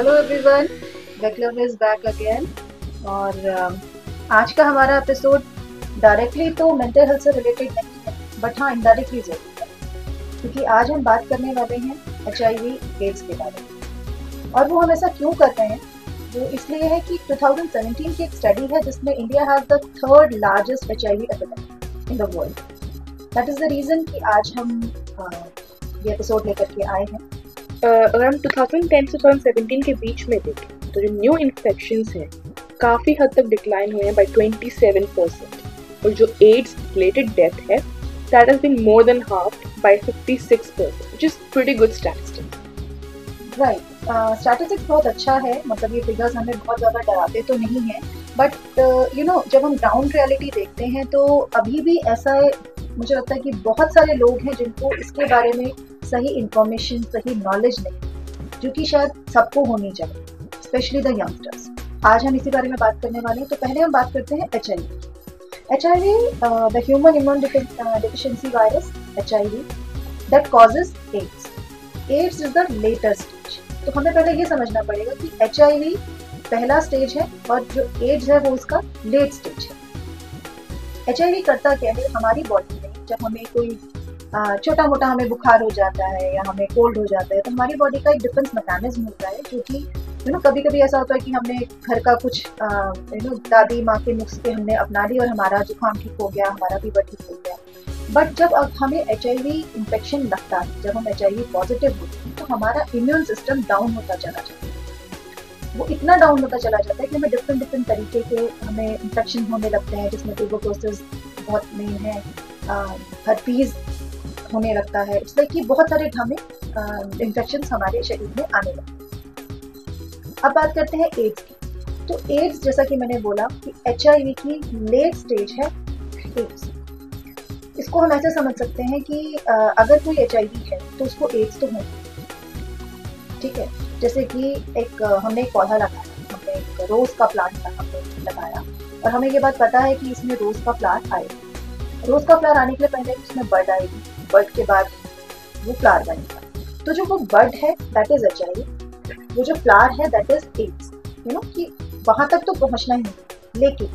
Hello everyone बेकलव is back again और uh, आज का हमारा एपिसोड डायरेक्टली तो मेंटल हेल्थ से रिलेटेड नहीं है बट हाँ इनडायरेक्टली ज़रूर है क्योंकि आज हम बात करने वाले हैं एच आई वी एड्स के बारे में। और वो हम ऐसा क्यों करते हैं? वो इसलिए है कि 2017 की एक स्टडी है जिसमें India has the third largest H I V epidemic in the world that is the reason कि आज हम uh, ये एपिसोड लेकर के आए हैं। अगर हम 2010 से 2017 के बीच में देखें तो जो न्यू इन्फेक्शन हैं, काफ़ी हद तक डिक्लाइन हुए हैं बाई 27 परसेंट और जो एड्स रिलेटेड डेथ है that has been more than half by 56 percent which is pretty good statistics right statistics बहुत अच्छा है मतलब ये फिगर्स हमें बहुत ज़्यादा डराते तो नहीं है बट यू नो जब हम ग्राउंड रियलिटी देखते हैं तो अभी भी ऐसा मुझे लगता है कि बहुत सारे लोग हैं जिनको इसके बारे में सही इंफॉर्मेशन सही नॉलेज नहीं जो कि शायद सबको होनी चाहिए स्पेशली द यंगस्टर्स आज हम इसी बारे में बात करने वाले हैं तो पहले हम बात करते हैं H I V H I V the human immune deficiency virus H I V that causes AIDS AIDS is the later stage तो हमें पहले ये समझना पड़ेगा कि एच आई वी पहला स्टेज है और जो एड्स है वो उसका लेट स्टेज है। एच आई वी करता क्या है? हमारी बॉडी में जब हमें कोई छोटा मोटा हमें बुखार हो जाता है या हमें कोल्ड हो जाता है तो हमारी बॉडी का एक डिफेंस मैकेनिज्म होता है, जो कि यू नो कभी कभी ऐसा होता है कि हमने घर का कुछ यू नो दादी माँ के नुस्खे हमने अपना ली और हमारा जुकाम ठीक हो गया, हमारा फीवर ठीक हो गया। बट जब अब हमें एच आई वी इन्फेक्शन लगता है, जब हम एच आई वी पॉजिटिव होते हैं तो हमारा इम्यून सिस्टम डाउन होता चला जाता है। वो इतना डाउन होता चला जाता है कि हमें डिफरेंट डिफरेंट तरीके के हमें इन्फेक्शन होने लगते हैं, जिसमें ट्यूबोक्लोसिस बहुत मेन है हर्पीज होने लगता है। इट्स लाइक कि बहुत सारे हमें इन्फेक्शन हमारे शरीर में आने लगते हैं। अब बात करते हैं एड्स की। तो एड्स जैसा कि मैंने बोला कि एचआईवी की लेट स्टेज है एड्स इसको हम ऐसे समझ सकते हैं कि अगर कोई एचआईवी है तो उसको एड्स तो हो ठीक है? जैसे कि एक, हमने एक पौधा लगाया, हमने एक रोज का प्लांट हमने लगाया। और हमें ये बात पता है कि इसमें रोज का प्लांट आएगा। रोज का प्लांट आने के लिए पहले उसमें बर्ड आएगी। बर्ड के बाद वो फ्लावर बनेगा तो जो वो बर्ड है दैट इज़ एच वो जो फ्लावर है that is AIDS you know कि वहाँ तक तो पहुँचना ही नहीं। लेकिन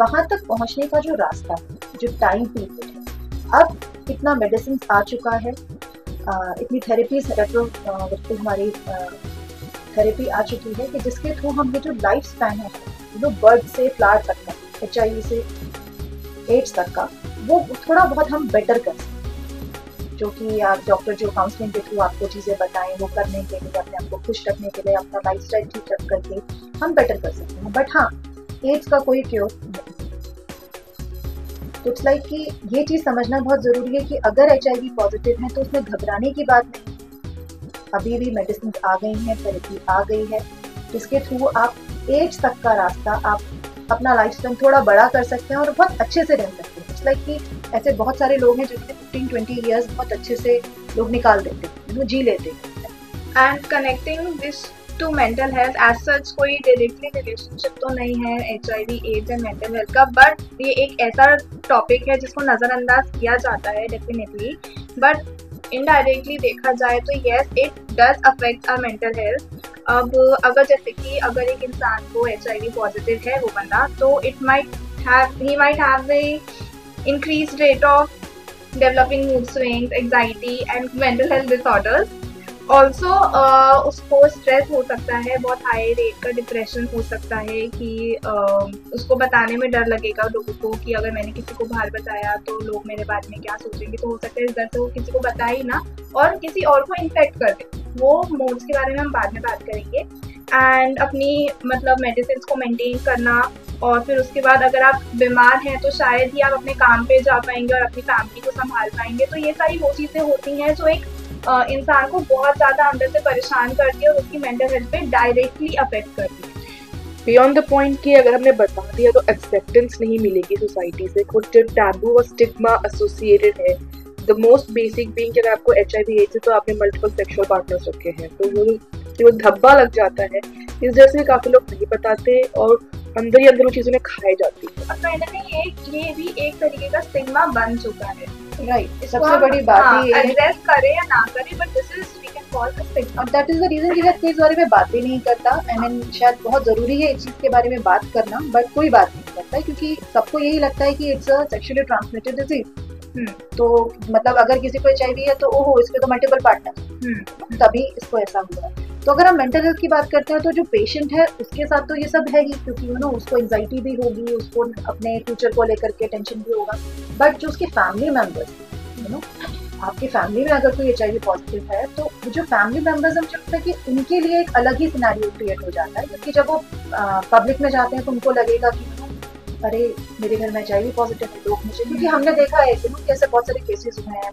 वहाँ तक पहुँचने का जो रास्ता है जो टाइम पीरियड है अब इतना मेडिसिन आ चुका है। आ, इतनी थेरेपीज रेट्रो बिल्कुल हमारी थेरेपी आ चुकी है कि जिसके थ्रू हम ये जो लाइफ स्पैन है जो बर्ड से फ्लावर तक का एच से एड्स तक का वो थोड़ा बहुत हम बेटर कर सकते जो कि आप डॉक्टर जो काउंसलिंग के थ्रू आपको चीज़ें बताएँ, वो करने के लिए, अपने आप को खुश रखने के लिए, अपना लाइफ स्टाइल ठीक रख करके हम बेटर कर सकते हैं। बट हाँ एड्स का कोई क्योर नहीं। तो इट्स लाइक कि ये चीज़ समझना बहुत ज़रूरी है कि अगर एचआईवी पॉजिटिव है तो उसमें घबराने की बात नहीं अभी भी मेडिसिन आ गई हैं थेरेपी आ गई है। जिसके थ्रू आप एज तक का रास्ता, आप अपना लाइफ स्टाइल थोड़ा बड़ा कर सकते हैं और बहुत अच्छे से रह सकते हैं। इट्स लाइक कि ऐसे बहुत सारे लोग हैं जिनके फिफ्टीन ट्वेंटी ईयर्स बहुत अच्छे से लोग निकाल देते हैं वो जी लेते हैं। And connecting this to mental health as such कोई डायरेक्टली रिलेशनशिप तो नहीं है H I V AIDS and mental health का बट ये एक ऐसा टॉपिक है जिसको नज़रअंदाज किया जाता है डेफिनेटली बट इनडायरेक्टली देखा जाए तो yes it does affect our mental health अब अगर जैसे कि अगर एक इंसान को एच आई वी पॉजिटिव है वो बंदा तो it might have he might have increased rate of developing mood swings, anxiety and mental health disorders. Also uh, उसको स्ट्रेस हो सकता है बहुत हाई रेट का डिप्रेशन हो सकता है कि uh, उसको बताने में डर लगेगा लोगों को कि अगर मैंने किसी को बाहर बताया तो लोग मेरे बारे में क्या सोचेंगे? तो हो सकता है इस डर से वो किसी को बताए ना और किसी और को इन्फेक्ट कर दे। वो मोड्स के बारे में हम बाद में बात करेंगे। एंड अपनी मतलब मेडिसिन को मेंटेन करना और फिर उसके बाद अगर आप बीमार हैं तो शायद ही आप अपने काम पे जा पाएँगे और अपनी फैमिली को संभाल पाएँगे। तो ये सारी वो चीज़ें होती हैं जो एक इंसान को बहुत ज़्यादा अंदर से परेशान करती है और उसकी मेंटल हेल्थ पे डायरेक्टली अफेक्ट करती है। बियॉन्ड द पॉइंट कि अगर हमने बता दिया तो एक्सेप्टेंस नहीं मिलेगी सोसाइटी से। कुछ जो टैबू और स्टिग्मा एसोसिएटेड है द मोस्ट बेसिक बींग अगर आपको एच आई वी एड्स है तो आपने मल्टीपल सेक्सुअल पार्टनर्स रखे हैं। तो वो वो धब्बा लग जाता है। इस वजह से काफ़ी लोग नहीं बताते और अंदर ही अंदर वो चीज़ों में खाई जाती है। कहीं ना कहीं एक ये भी एक तरीके का स्टिग्मा बन चुका है। राइट सबसे बड़ी बात हाँ, ये एड्रेस करे या ना करे but this is we can stigma और दैट इज़ द रीजन कि कोई इस बारे में बात ही नहीं करता। आई मीन शायद बहुत ज़रूरी है इस चीज़ के बारे में बात करना बट कोई बात नहीं करता है क्योंकि सबको यही लगता है कि it's a sexually transmitted disease तो मतलब अगर किसी को एच है तो ओहो इसके तो मल्टीपल पार्टनर तभी इसको ऐसा हुआ। है तो अगर हम मेंटल हेल्थ की बात करते हैं तो जो पेशेंट है, उसके साथ तो ये सब है ही, क्योंकि यू नो उसको एंगजाइटी भी होगी, उसको अपने फ्यूचर को लेकर के टेंशन भी होगा। बट जो उसके फैमिली मेंबर्स यू नो आपकी फैमिली में अगर कोई एच पॉजिटिव है तो जो फैमिली मेंबर्स हम लगता है कि उनके लिए एक अलग ही सिनारियो क्रिएट हो जाता है। क्योंकि जब वो पब्लिक में जाते हैं तो उनको लगेगा कि, अरे, मेरे घर में एच पॉजिटिव है, लोग मुझे, क्योंकि हमने देखा है कि कैसे बहुत सारे केसेस हुए हैं।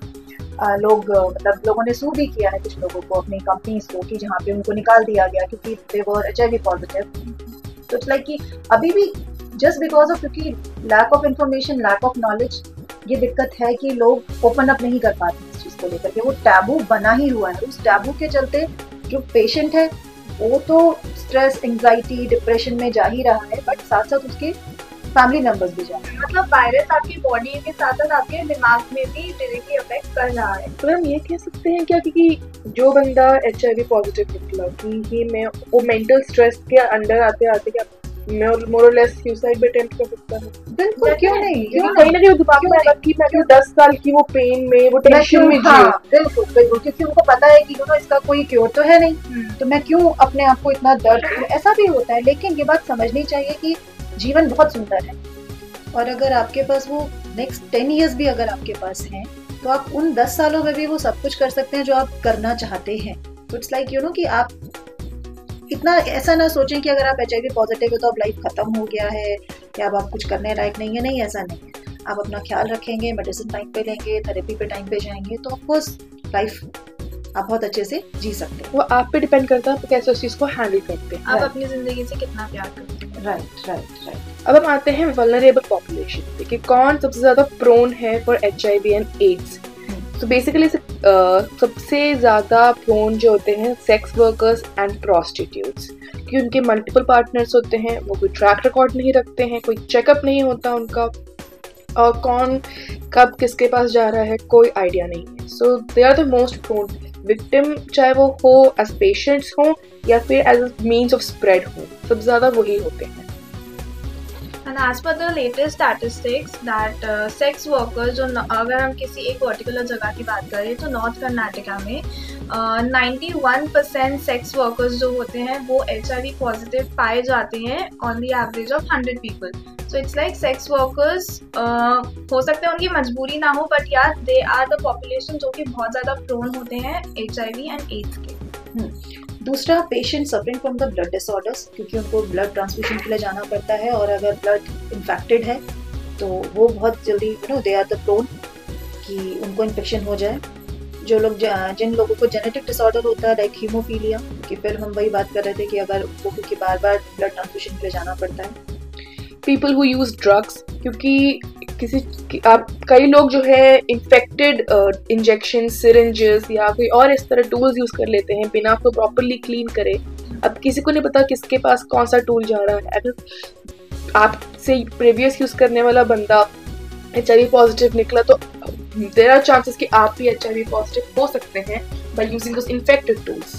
लोग मतलब लोगों ने सू भी किया है कुछ लोगों को अपनी कंपनीज़ को कि जहाँ पे उनको निकाल दिया गया क्योंकि they were H I positive तो इट्स लाइक कि अभी भी जस्ट बिकॉज़ ऑफ़ क्योंकि lack of information lack of knowledge ये दिक्कत है कि लोग ओपन अप नहीं कर पाते इस चीज़ को लेकर के। वो टैबू बना ही हुआ है। उस टैबू के चलते जो पेशेंट है, वो तो स्ट्रेस एंजाइटी डिप्रेशन में जा ही रहा है बट साथ साथ उसके फैमिली मेंबर्स भी जाए मतलब वायरस आपकी बॉडी के साथ साथ आपके दिमाग में भी डायरेक्टली अफेक्ट कर रहा है। तो हम ये कह सकते हैं क्या क्योंकि जो बंदा एच आई वी पॉजिटिव निकला कि ही मैं वो मेंटल स्ट्रेस के अंडर आते आते क्या मोरलेस सुसाइड भी अटेम्प्ट कर सकता है? बिल्कुल क्यों नहीं? क्यों कहीं ना कहीं दिमाग में आएगा कि मैं दस साल की वो पेन में वो टेंशन में हाँ, बिल्कुल बिल्कुल क्योंकि उनको पता है कि यू इसका कोई क्योर तो है नहीं। हम्म। तो मैं क्यों अपने आप को इतना दर्द ऐसा भी होता है लेकिन ये बात समझनी चाहिए कि जीवन बहुत सुंदर है। और अगर आपके पास वो नेक्स्ट टेन ईयर्स भी अगर आपके पास हैं तो आप उन दस सालों में भी वो सब कुछ कर सकते हैं जो आप करना चाहते हैं। तो इट्स लाइक यू नो कि आप इतना ऐसा ना सोचें कि अगर आप एच पॉजिटिव है तो अब लाइफ खत्म हो गया है या अब आप कुछ करने लायक नहीं है। नहीं ऐसा नहीं। है आप अपना ख्याल रखेंगे मेडिसिन टाइम पे लेंगे थेरेपी पे टाइम पे जाएँगे तो ऑफकोर्स लाइफ आप बहुत अच्छे से जी सकते हैं। वो आप पे डिपेंड करता है आप कैसे उस चीज़ को हैंडल करते हैं। आप अपनी ज़िंदगी से कितना प्यार करते हैं। राइट राइट राइट अब हम आते हैं वलनरेबल पॉपुलेशन पे कि कौन सबसे ज़्यादा प्रोन है for H I V and AIDS तो बेसिकली सबसे ज़्यादा प्रोन जो होते हैं सेक्स वर्कर्स एंड प्रॉस्टिट्यूट्स क्योंकि उनके मल्टीपल पार्टनर्स होते हैं वो कोई ट्रैक रिकॉर्ड नहीं रखते हैं कोई चेकअप नहीं होता उनका और कौन कब किसके पास जा रहा है कोई आइडिया नहीं है। So they are the most prone victim चाहे वो हो एज पेशेंट्स हो या फिर एज मीन्स ऑफ़ स्प्रेड हो, सब ज़्यादा वही होते हैं। As per the latest statistics that uh, sex workers जो अगर हम किसी एक पर्टिकुलर जगह की बात करें तो नॉर्थ कर्नाटका में ninety one percent sex workers जो होते हैं वो एच आई वी पॉजिटिव पाए जाते हैं on the average of hundred people so it's like sex workers हो सकता है उनकी मजबूरी ना हो बट यार दे आर द पॉपुलेशन जो कि बहुत ज़्यादा प्रोन होते हैं H I V and AIDS के हम्म। दूसरा patient suffering from the blood disorders क्योंकि उनको ब्लड ट्रांसफ्यूजन के लिए जाना पड़ता है और अगर ब्लड इन्फेक्टेड है तो वो बहुत जल्दी you know they are the prone कि उनको इन्फेक्शन हो जाए। जो लोग जिन लोगों को जेनेटिक डिसऑर्डर होता है लाइक हीमोफीलिया क्योंकि फिर हम वही बात कर रहे थे कि अगर उनको क्योंकि बार बार ब्लड ट्रांसफ्यूजन के लिए जाना पड़ता है। पीपल हु यूज़ ड्रग्स क्योंकि किसी आप कई लोग जो है इन्फेक्टेड इंजेक्शन सिरेंजेस या कोई और इस तरह टूल्स यूज़ कर लेते हैं बिना आपको प्रॉपरली क्लीन करे। अब किसी को नहीं पता किसके पास कौन सा टूल जा रहा है। अगर आपसे प्रीवियस यूज़ करने वाला बंदा एचआईवी पॉजिटिव निकला तो देर आर चांसेस कि आप भी एचआईवी पॉजिटिव हो सकते हैं by using those infected tools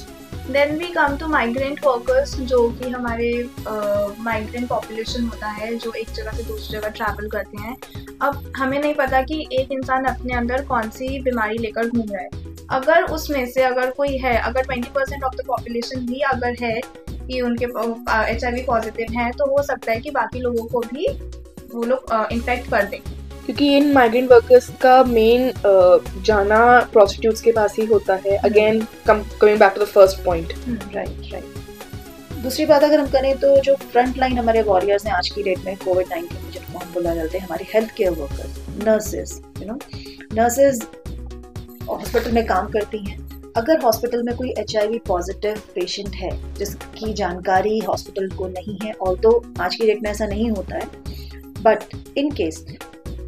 then we come to migrant workers जो कि हमारे माइग्रेंट uh, पॉपुलेशन होता है जो एक जगह से दूसरी जगह ट्रैवल करते हैं। अब हमें नहीं पता कि एक इंसान अपने अंदर कौन सी बीमारी लेकर घूम रहा है। अगर उसमें से अगर कोई है अगर twenty percent of the population भी अगर है कि उनके एच आई पॉजिटिव हैं तो हो सकता है कि बाकी लोगों को भी वो लोग इन्फेक्ट कर दें। क्योंकि इन माइग्रेंट वर्कर्स का मेन जाना प्रोस्टिट्यूट्स के पास ही होता है। Again coming back to the first point right right दूसरी बात अगर हम करें तो जो फ्रंट लाइन हमारे वॉरियर्स हैं, आज की डेट में कोविड नाइन्टीन में जिनको हम बोला जाते हैं, हमारे health care workers nurses you know nurses hospital में काम करती हैं। अगर हॉस्पिटल में कोई एचआईवी पॉजिटिव पेशेंट है, जिसकी जानकारी हॉस्पिटल को नहीं है और तो आज की डेट में ऐसा नहीं होता है बट इन केस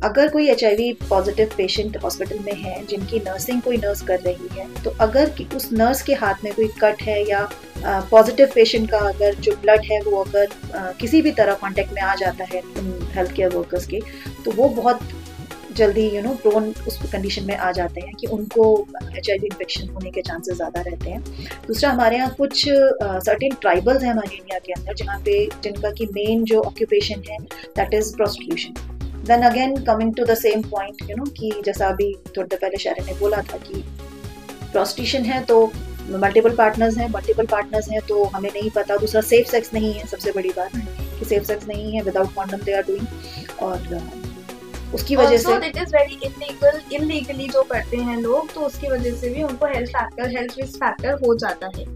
अगर कोई एचआईवी पॉजिटिव पेशेंट हॉस्पिटल में है, जिनकी नर्सिंग कोई नर्स कर रही है तो अगर उस नर्स के हाथ में कोई कट है या पॉजिटिव पेशेंट का अगर जो ब्लड है वो अगर आ, किसी भी तरह कांटेक्ट में आ जाता है हेल्थ केयर वर्कर्स के तो वो बहुत जल्दी यू नो प्रोन उस कंडीशन में आ जाते हैं कि उनको एच आई इन्फेक्शन होने के चांसेस ज़्यादा रहते हैं। दूसरा हमारे यहाँ कुछ सर्टेन ट्राइबल्स हैं हमारे इंडिया के अंदर जहाँ पे जिनका की मेन जो ऑक्यूपेशन है that is prostitution then again coming to the same point you know कि जैसा अभी थोड़ी देर पहले शायरी ने बोला था कि प्रोस्टिट्यूशन है तो मल्टीपल पार्टनर्स हैं मल्टीपल पार्टनर्स हैं तो हमें नहीं पता। दूसरा सेफ़ सेक्स नहीं है सबसे बड़ी बात कि सेफ़ सेक्स नहीं है without condom they are doing और उसकी वजह से it is very illegal illegally जो करते हैं लोग तो उसकी वजह से भी उनको health factor health risk factor हो जाता है।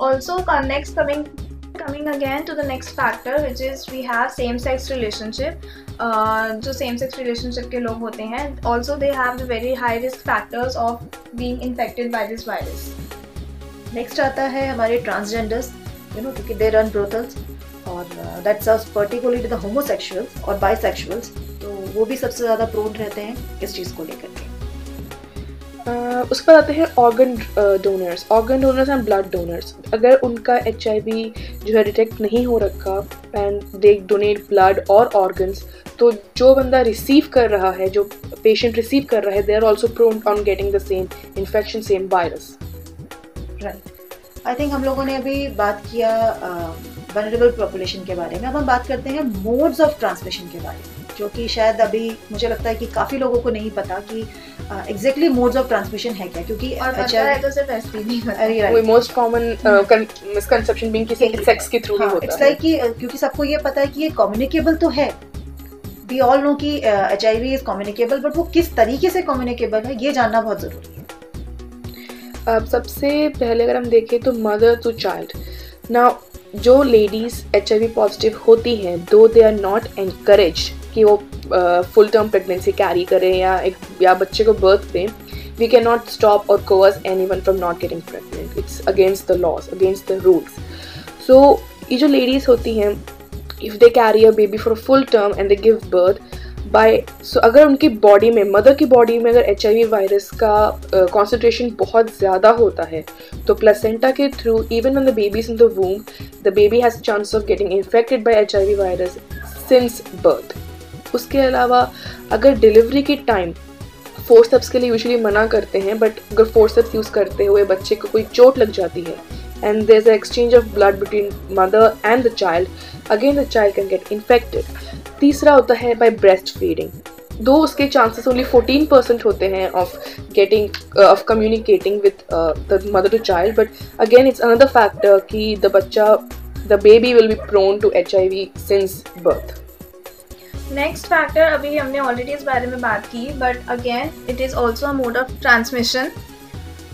Also next coming coming again to the next factor which is we have same sex relationship uh, जो सेम sex relationship के लोग होते हैं also they have the very high risk factors of being infected by this virus next आता है हमारे transgenders you know क्योंकि they run brothels और that's us particularly the homosexuals और बाइसेक्सुअल्स तो वो भी सबसे ज़्यादा प्रोन रहते हैं इस चीज़ को लेकर के। Uh, उसके बाद आते हैं organ donors organ donors and blood donors अगर उनका एच जो है डिटेक्ट नहीं हो रखा एंड दे डोनेट ब्लड और ऑर्गन्स तो जो बंदा रिसीव कर रहा है जो पेशेंट रिसीव कर रहा है they are also prone on getting the same infection same virus right I think हम लोगों ने अभी बात किया वनरेबल uh, पॉपुलेशन के बारे में। अब हम बात करते हैं मोड्स ऑफ़ ट्रांसमिशन के बारे में जो कि शायद अभी मुझे लगता है कि काफ़ी लोगों को नहीं पता कि एग्जैक्टली मोड्स ऑफ़ ट्रांसमिशन है क्या क्योंकि मोस्ट कॉमन मिसकंसेप्शन बीइंग किसी सेक्स के थ्रू ही होता। इट्स लाइक कि क्योंकि सबको ये पता है कि ये कम्युनिकेबल तो है। वी ऑल नो कि H I V is communicable but वो किस तरीके से कम्युनिकेबल है ये जानना बहुत ज़रूरी है। सबसे पहले अगर हम देखें तो मदर टू चाइल्ड ना जो लेडीज़ एचआईवी पॉजिटिव होती हैं दो दे आर नॉट एनकरेज कि वो फुल टर्म प्रेगनेंसी कैरी करें या एक, या बच्चे को बर्थ दें वी कैन नॉट स्टॉप और covers any one from not getting pregnant it's against the laws against the rules so ये जो लेडीज़ होती हैं if they carry a baby for full term and they give birth by so अगर उनकी body में mother की body में अगर एच वायरस का कॉन्सेंट्रेशन uh, बहुत ज़्यादा होता है तो प्लेसेंटा के through even on the babies in the womb the baby has chance of getting infected by H virus since birth उसके अलावा अगर डिलीवरी के टाइम फोर्स फोर्सअप्स के लिए यूजली मना करते हैं बट अगर फोर्सअप्स यूज़ करते हुए बच्चे को कोई चोट लग जाती है and there is exchange of blood between mother and the child again the child can get infected तीसरा होता है बाय ब्रेस्ट फीडिंग दो उसके चांसेस ओनली 14 परसेंट होते हैं of getting of communicating with the mother to child but again it's another factor कि the बच्चा the baby will be prone to H I V since birth next factor अभी हमने already इस बारे में बात की but again it is also a mode of transmission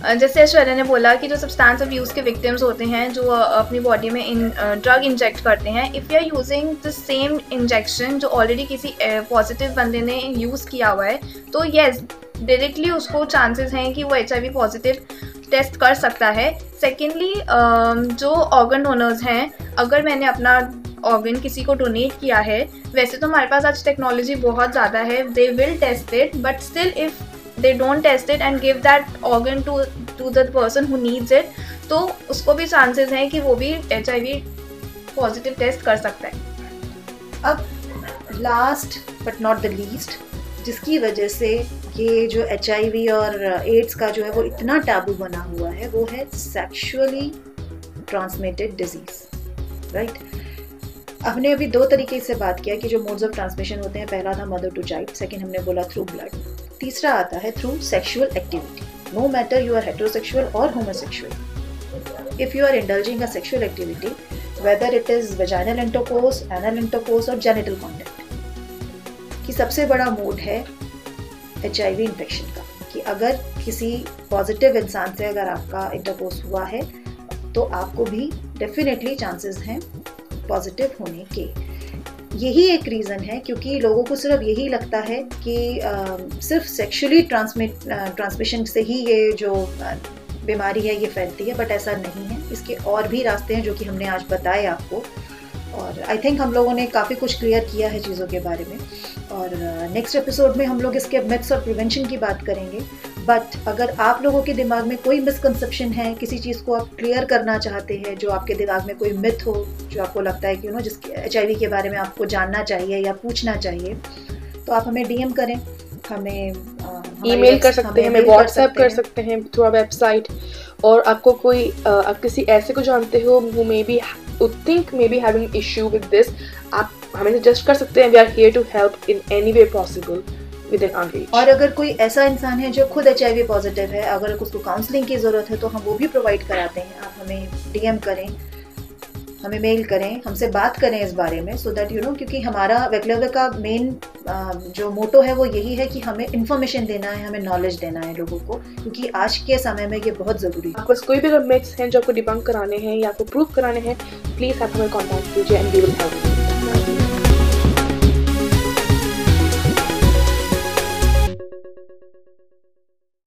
जैसे ऐश्वर्या ने बोला कि जो सब्सटेंस ऑफ़ यूज़ के विक्टिम्स होते हैं, जो अपनी बॉडी में इन ड्रग इंजेक्ट करते हैं if you are using the same injection जो ऑलरेडी किसी पॉजिटिव बंदे ने यूज़ किया हुआ है तो येस डायरेक्टली उसको चांसेस हैं कि वो एचआईवी पॉजिटिव टेस्ट कर सकता है। सेकेंडली जो ऑर्गन डोनर्स हैं, अगर मैंने अपना ऑर्गन किसी को डोनेट किया है, वैसे तो हमारे पास आज टेक्नोलॉजी बहुत ज़्यादा है they will test it but still if they don't test it and give that organ to to the person who needs it तो उसको भी चांसेस हैं कि वो भी H I V positive test कर सकता है। अब last but not the least जिसकी वजह से ये जो एच आई वी और एड्स का जो है वो इतना टाबू बना हुआ है, वो है सेक्शुअली ट्रांसमिटेड डिज़ीज़ राइट हमने अभी दो तरीके से बात किया कि जो मोड्स ऑफ़ ट्रांसमिशन होते हैं, पहला था मदर टू चाइल्ड सेकेंड हमने बोला थ्रू ब्लड तीसरा आता है through sexual activity no matter you are heterosexual और homosexual if you are indulging a sexual activity whether it is vaginal intercourse anal intercourse और जेनिटल कॉन्टेक्ट की सबसे बड़ा मोड है एच आई वी इन्फेक्शन का, कि अगर किसी पॉजिटिव इंसान से अगर आपका इंटरकोर्स हुआ है तो आपको भी डेफिनेटली चांसेस हैं पॉजिटिव होने के। यही एक रीज़न है क्योंकि लोगों को सिर्फ़ यही लगता है कि आ, सिर्फ़ सेक्सुअली ट्रांसमिट ट्रांसमिशन से ही ये जो बीमारी है ये फैलती है बट ऐसा नहीं है। इसके और भी रास्ते हैं जो कि हमने आज बताए आपको। और आई थिंक हम लोगों ने काफ़ी कुछ क्लियर किया है चीज़ों के बारे में। और नेक्स्ट एपिसोड में हम लोग इसके मिथ्स और प्रिवेंशन की बात करेंगे। बट अगर आप लोगों के दिमाग में कोई मिसकंसेप्शन है किसी चीज़ को आप क्लियर करना चाहते हैं जो आपके दिमाग में कोई मिथ हो जो आपको लगता है कि यू नो जिसके एचआईवी के बारे में आपको जानना चाहिए या पूछना चाहिए तो आप हमें डीएम करें। हमें ईमेल कर सकते हैं हमें व्हाट्सएप कर सकते हैं थ्रू वेबसाइट और आपको कोई आप किसी ऐसे को जानते हो वो may be think may be having issue with this आप हमें सजेस्ट कर सकते हैं we are here to help in any way possible with in our और अगर कोई ऐसा इंसान है जो खुद एचआईवी पॉजिटिव है अगर उसको काउंसलिंग की ज़रूरत है तो हम वो भी प्रोवाइड कराते हैं। आप हमें डीएम करें हमें मेल करें हमसे बात करें इस बारे में सो दैट यू नो क्योंकि हमारा वैक्लव्य का मेन जो मोटो है वो यही है कि हमें इन्फॉर्मेशन देना है हमें नॉलेज देना है लोगों को क्योंकि आज के समय में ये बहुत ज़रूरी है। आपको कोई भी अगर मिथ्स हैं जो आपको डिबंक कराने हैं या आपको प्रूफ कराने हैं प्लीज़ आप हमें कॉन्टैक्ट कीजिए एंड वी विल हेल्प